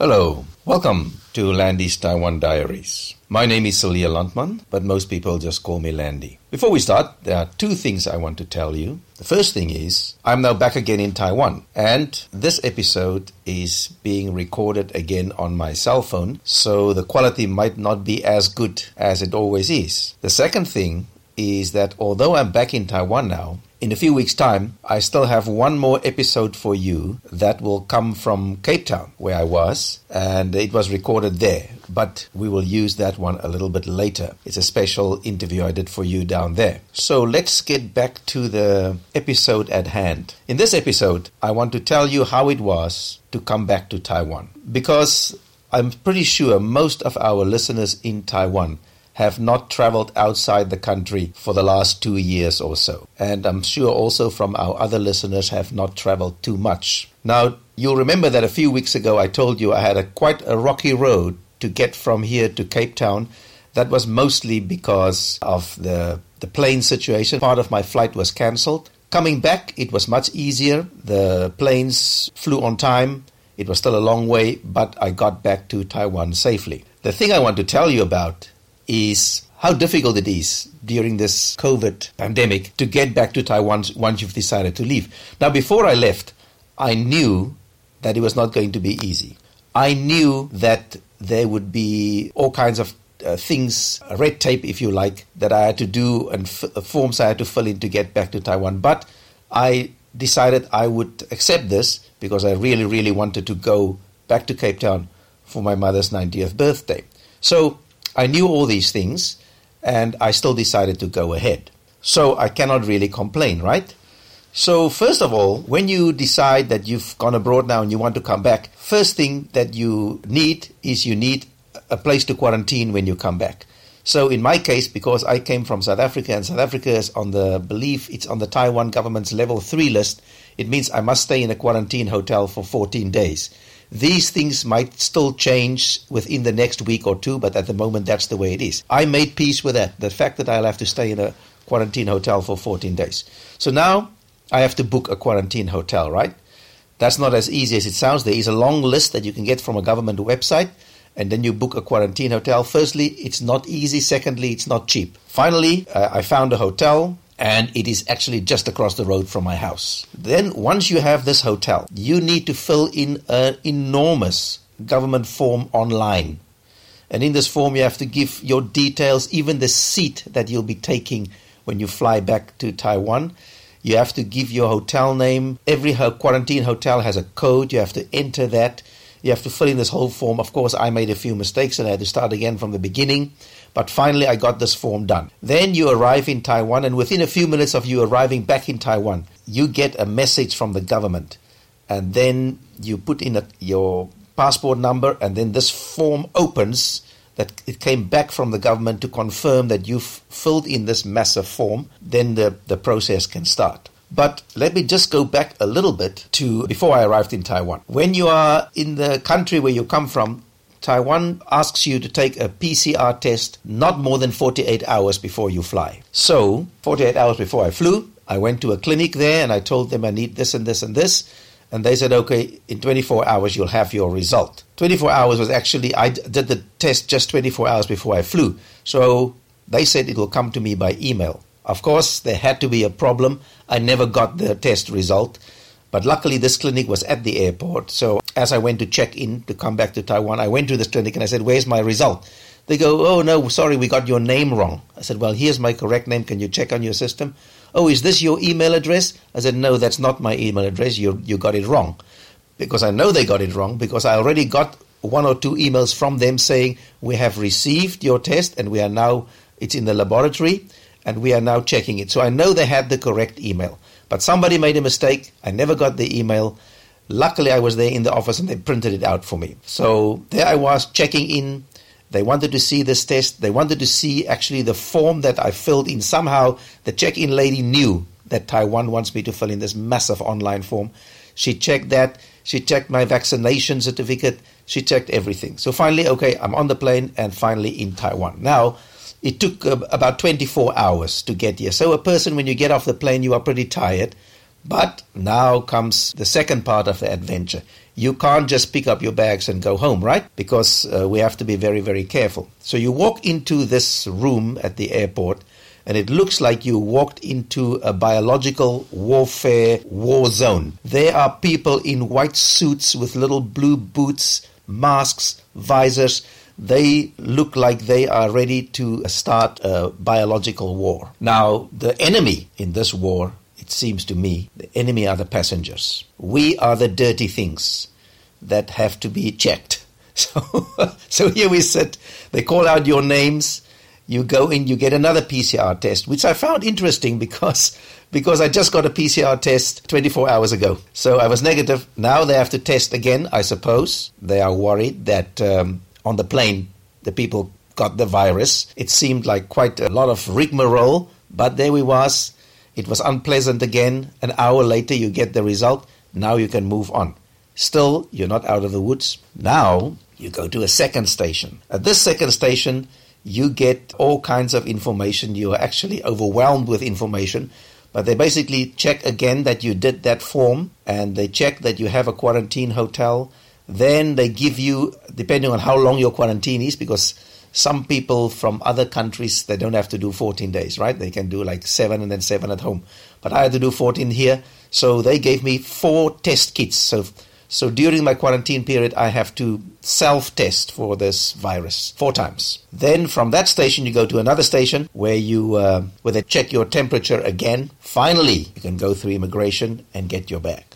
Hello, welcome to Landy's Taiwan Diaries. My name is Celia Landman, but most people just call me Landy. Before we start, there are two things I want to tell you. The first thing is, I'm now back again in Taiwan, and this episode is being recorded again on my cell phone, so the quality might not be as good as it always is. The second thing is that although I'm back in Taiwan now, in a few weeks' time, I still have one more episode for you that will come from Cape Town, where I was, and it was recorded there. But we will use that one a little bit later. It's a special interview I did for you down there. So let's get back to the episode at hand. In this episode, I want to tell you how it was to come back to Taiwan. Because I'm pretty sure most of our listeners in Taiwan have not traveled outside the country for the last two years or so. And I'm sure also from our other listeners have not traveled too much. Now, you'll remember that a few weeks ago I told you I had a quite a rocky road to get from here to Cape Town. That was mostly because of the, the plane situation. Part of my flight was cancelled. Coming back, it was much easier. The planes flew on time. It was still a long way, but I got back to Taiwan safely. The thing I want to tell you about is how difficult it is during this COVID pandemic to get back to Taiwan once you've decided to leave. Now, before I left, I knew that it was not going to be easy. I knew that there would be all kinds of uh, things, red tape, if you like, that I had to do and f- uh, forms I had to fill in to get back to Taiwan. But I decided I would accept this because I really, really wanted to go back to Cape Town for my mother's 90th birthday. So I knew all these things, and I still decided to go ahead. So I cannot really complain, right? So, first of all, when you decide that you've gone abroad now and you want to come back, first thing that you need is you need a place to quarantine when you come back. So, in my case, because I came from South Africa and South Africa is on the belief it's on the Taiwan government's level 3 list, it means I must stay in a quarantine hotel for 14 days. These things might still change within the next week or two, but at the moment, that's the way it is. I made peace with that, the fact that I'll have to stay in a quarantine hotel for 14 days. So now I have to book a quarantine hotel, right? That's not as easy as it sounds. There is a long list that you can get from a government website, and then you book a quarantine hotel. Firstly, it's not easy. Secondly, it's not cheap. Finally, uh, I found a hotel and it is actually just across the road from my house. Then, once you have this hotel, you need to fill in an enormous government form online. And in this form, you have to give your details, even the seat that you'll be taking when you fly back to Taiwan. You have to give your hotel name. Every quarantine hotel has a code. You have to enter that. You have to fill in this whole form. Of course, I made a few mistakes and I had to start again from the beginning. But finally, I got this form done. Then you arrive in Taiwan, and within a few minutes of you arriving back in Taiwan, you get a message from the government. And then you put in a, your passport number, and then this form opens that it came back from the government to confirm that you've filled in this massive form. Then the, the process can start. But let me just go back a little bit to before I arrived in Taiwan. When you are in the country where you come from, Taiwan asks you to take a PCR test not more than 48 hours before you fly. So, 48 hours before I flew, I went to a clinic there and I told them I need this and this and this. And they said, okay, in 24 hours you'll have your result. 24 hours was actually, I did the test just 24 hours before I flew. So they said it will come to me by email. Of course, there had to be a problem. I never got the test result. But luckily, this clinic was at the airport. So as I went to check in to come back to Taiwan, I went to this clinic and I said, Where's my result? They go, Oh, no, sorry, we got your name wrong. I said, Well, here's my correct name. Can you check on your system? Oh, is this your email address? I said, No, that's not my email address. You, you got it wrong. Because I know they got it wrong because I already got one or two emails from them saying, We have received your test and we are now, it's in the laboratory and we are now checking it. So I know they had the correct email. But somebody made a mistake. I never got the email. Luckily, I was there in the office and they printed it out for me. So there I was checking in. They wanted to see this test. They wanted to see actually the form that I filled in. Somehow, the check in lady knew that Taiwan wants me to fill in this massive online form. She checked that. She checked my vaccination certificate. She checked everything. So finally, okay, I'm on the plane and finally in Taiwan. Now, it took uh, about 24 hours to get here. So, a person, when you get off the plane, you are pretty tired. But now comes the second part of the adventure. You can't just pick up your bags and go home, right? Because uh, we have to be very, very careful. So you walk into this room at the airport, and it looks like you walked into a biological warfare war zone. There are people in white suits with little blue boots, masks, visors. They look like they are ready to start a biological war. Now, the enemy in this war it seems to me, the enemy are the passengers. We are the dirty things that have to be checked. So, so here we sit. They call out your names. You go in, you get another PCR test, which I found interesting because because I just got a PCR test 24 hours ago. So I was negative. Now they have to test again, I suppose. They are worried that um, on the plane the people got the virus. It seemed like quite a lot of rigmarole, but there we was. It was unpleasant again. An hour later, you get the result. Now you can move on. Still, you're not out of the woods. Now you go to a second station. At this second station, you get all kinds of information. You are actually overwhelmed with information. But they basically check again that you did that form and they check that you have a quarantine hotel. Then they give you, depending on how long your quarantine is, because some people from other countries they don't have to do 14 days right? They can do like 7 and then 7 at home. But i had to do 14 here so they gave me four test kits. So so during my quarantine period i have to self test for this virus four times. Then from that station you go to another station where you uh, where they check your temperature again. Finally you can go through immigration and get your bag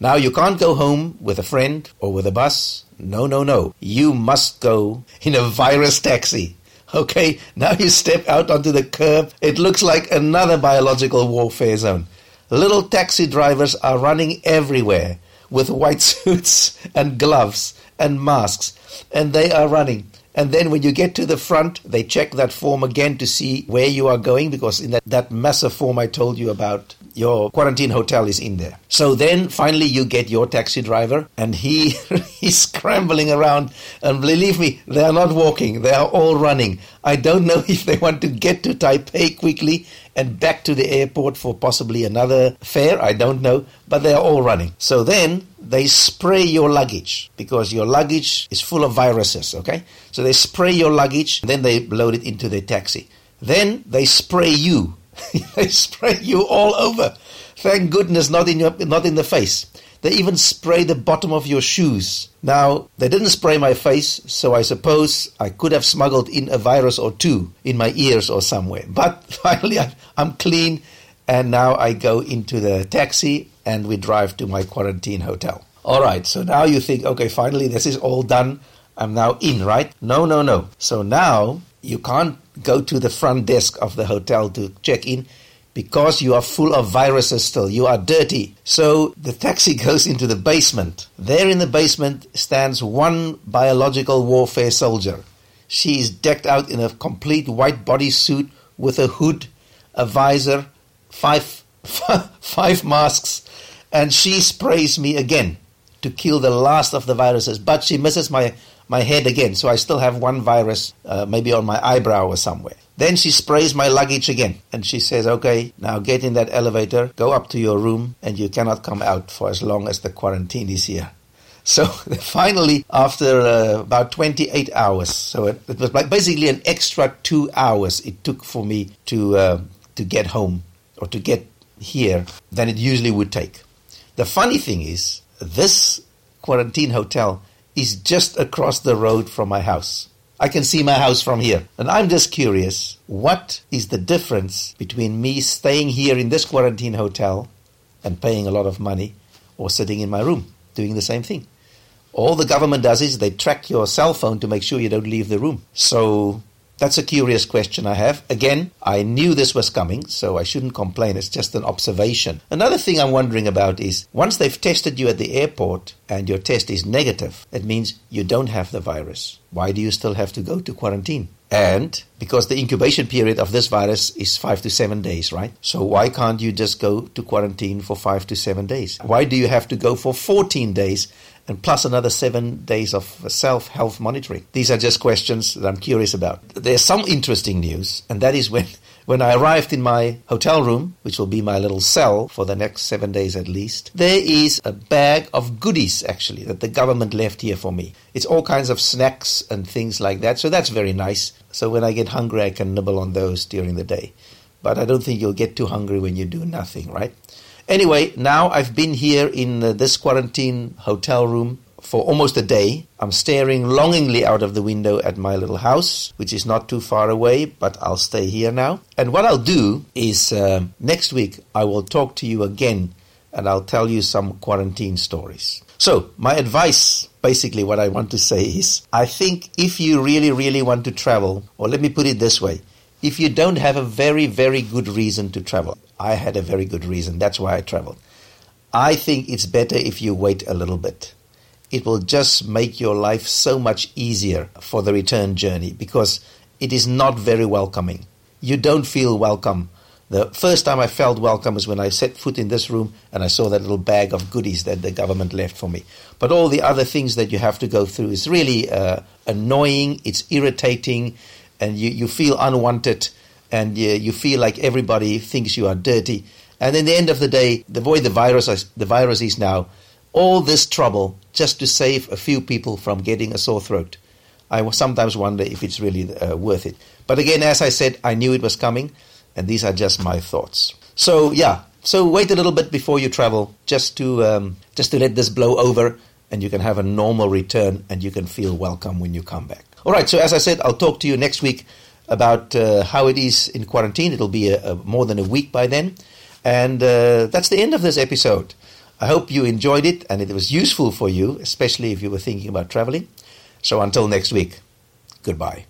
now you can't go home with a friend or with a bus no, no, no. You must go in a virus taxi. Okay, now you step out onto the curb. It looks like another biological warfare zone. Little taxi drivers are running everywhere with white suits and gloves and masks, and they are running. And then when you get to the front, they check that form again to see where you are going because in that, that massive form I told you about, your quarantine hotel is in there. So then finally you get your taxi driver and he he's scrambling around and believe me, they are not walking, they are all running. I don't know if they want to get to Taipei quickly and back to the airport for possibly another fare, I don't know, but they are all running. So then they spray your luggage because your luggage is full of viruses, okay? So they spray your luggage, then they load it into their taxi. Then they spray you they spray you all over. Thank goodness, not in your, not in the face. They even spray the bottom of your shoes. Now, they didn't spray my face, so I suppose I could have smuggled in a virus or two in my ears or somewhere. But finally, I'm clean, and now I go into the taxi and we drive to my quarantine hotel. All right, so now you think, okay, finally, this is all done. I'm now in, right? No, no, no. So now you can't go to the front desk of the hotel to check in because you are full of viruses still. You are dirty. So the taxi goes into the basement. There in the basement stands one biological warfare soldier. She is decked out in a complete white bodysuit with a hood, a visor, five, five masks, and she sprays me again to kill the last of the viruses. But she misses my my head again, so I still have one virus, uh, maybe on my eyebrow or somewhere. Then she sprays my luggage again, and she says, Okay, now get in that elevator, go up to your room, and you cannot come out for as long as the quarantine is here. So finally, after uh, about 28 hours, so it, it, was basically an extra two hours it took for me to, uh, to get home or to get here than it usually would take. The funny thing is, this quarantine hotel is just across the road from my house. I can see my house from here. And I'm just curious what is the difference between me staying here in this quarantine hotel and paying a lot of money or sitting in my room doing the same thing? All the government does is they track your cell phone to make sure you don't leave the room. So that's a curious question I have. Again, I knew this was coming, so I shouldn't complain. It's just an observation. Another thing I'm wondering about is once they've tested you at the airport and your test is negative, it means you don't have the virus. Why do you still have to go to quarantine? And because the incubation period of this virus is five to seven days, right? So why can't you just go to quarantine for five to seven days? Why do you have to go for 14 days and plus another seven days of self health monitoring? These are just questions that I'm curious about. There's some interesting news, and that is when, When I arrived in my hotel room, which will be my little cell for the next seven days at least, there is a bag of goodies actually that the government left here for me. It's all kinds of snacks and things like that, so that's very nice. So when I get hungry, I can nibble on those during the day. But I don't think you'll get too hungry when you do nothing, right? Anyway, now I've been here in uh, this quarantine hotel room for almost a day. I'm staring longingly out of the window at my little house, which is not too far away, but I'll stay here now. And what I'll do is uh, next week I will talk to you again and I'll tell you some quarantine stories. So, my advice, basically, what I want to say is I think if you really, really want to travel, or let me put it this way if you don't have a very, very good reason to travel, I had a very good reason, that's why I traveled. I think it's better if you wait a little bit it will just make your life so much easier for the return journey because it is not very welcoming. You don't feel welcome. The first time I felt welcome was when I set foot in this room and I saw that little bag of goodies that the government left for me. But all the other things that you have to go through is really uh, annoying, it's irritating, and you, you feel unwanted, and you, you feel like everybody thinks you are dirty. And in the end of the day, the way the virus, the virus is now, all this trouble just to save a few people from getting a sore throat. I sometimes wonder if it's really uh, worth it. But again, as I said, I knew it was coming, and these are just my thoughts. So yeah, so wait a little bit before you travel, just to um, just to let this blow over, and you can have a normal return, and you can feel welcome when you come back. All right. So as I said, I'll talk to you next week about uh, how it is in quarantine. It'll be a, a, more than a week by then, and uh, that's the end of this episode. I hope you enjoyed it and it was useful for you, especially if you were thinking about traveling. So until next week, goodbye.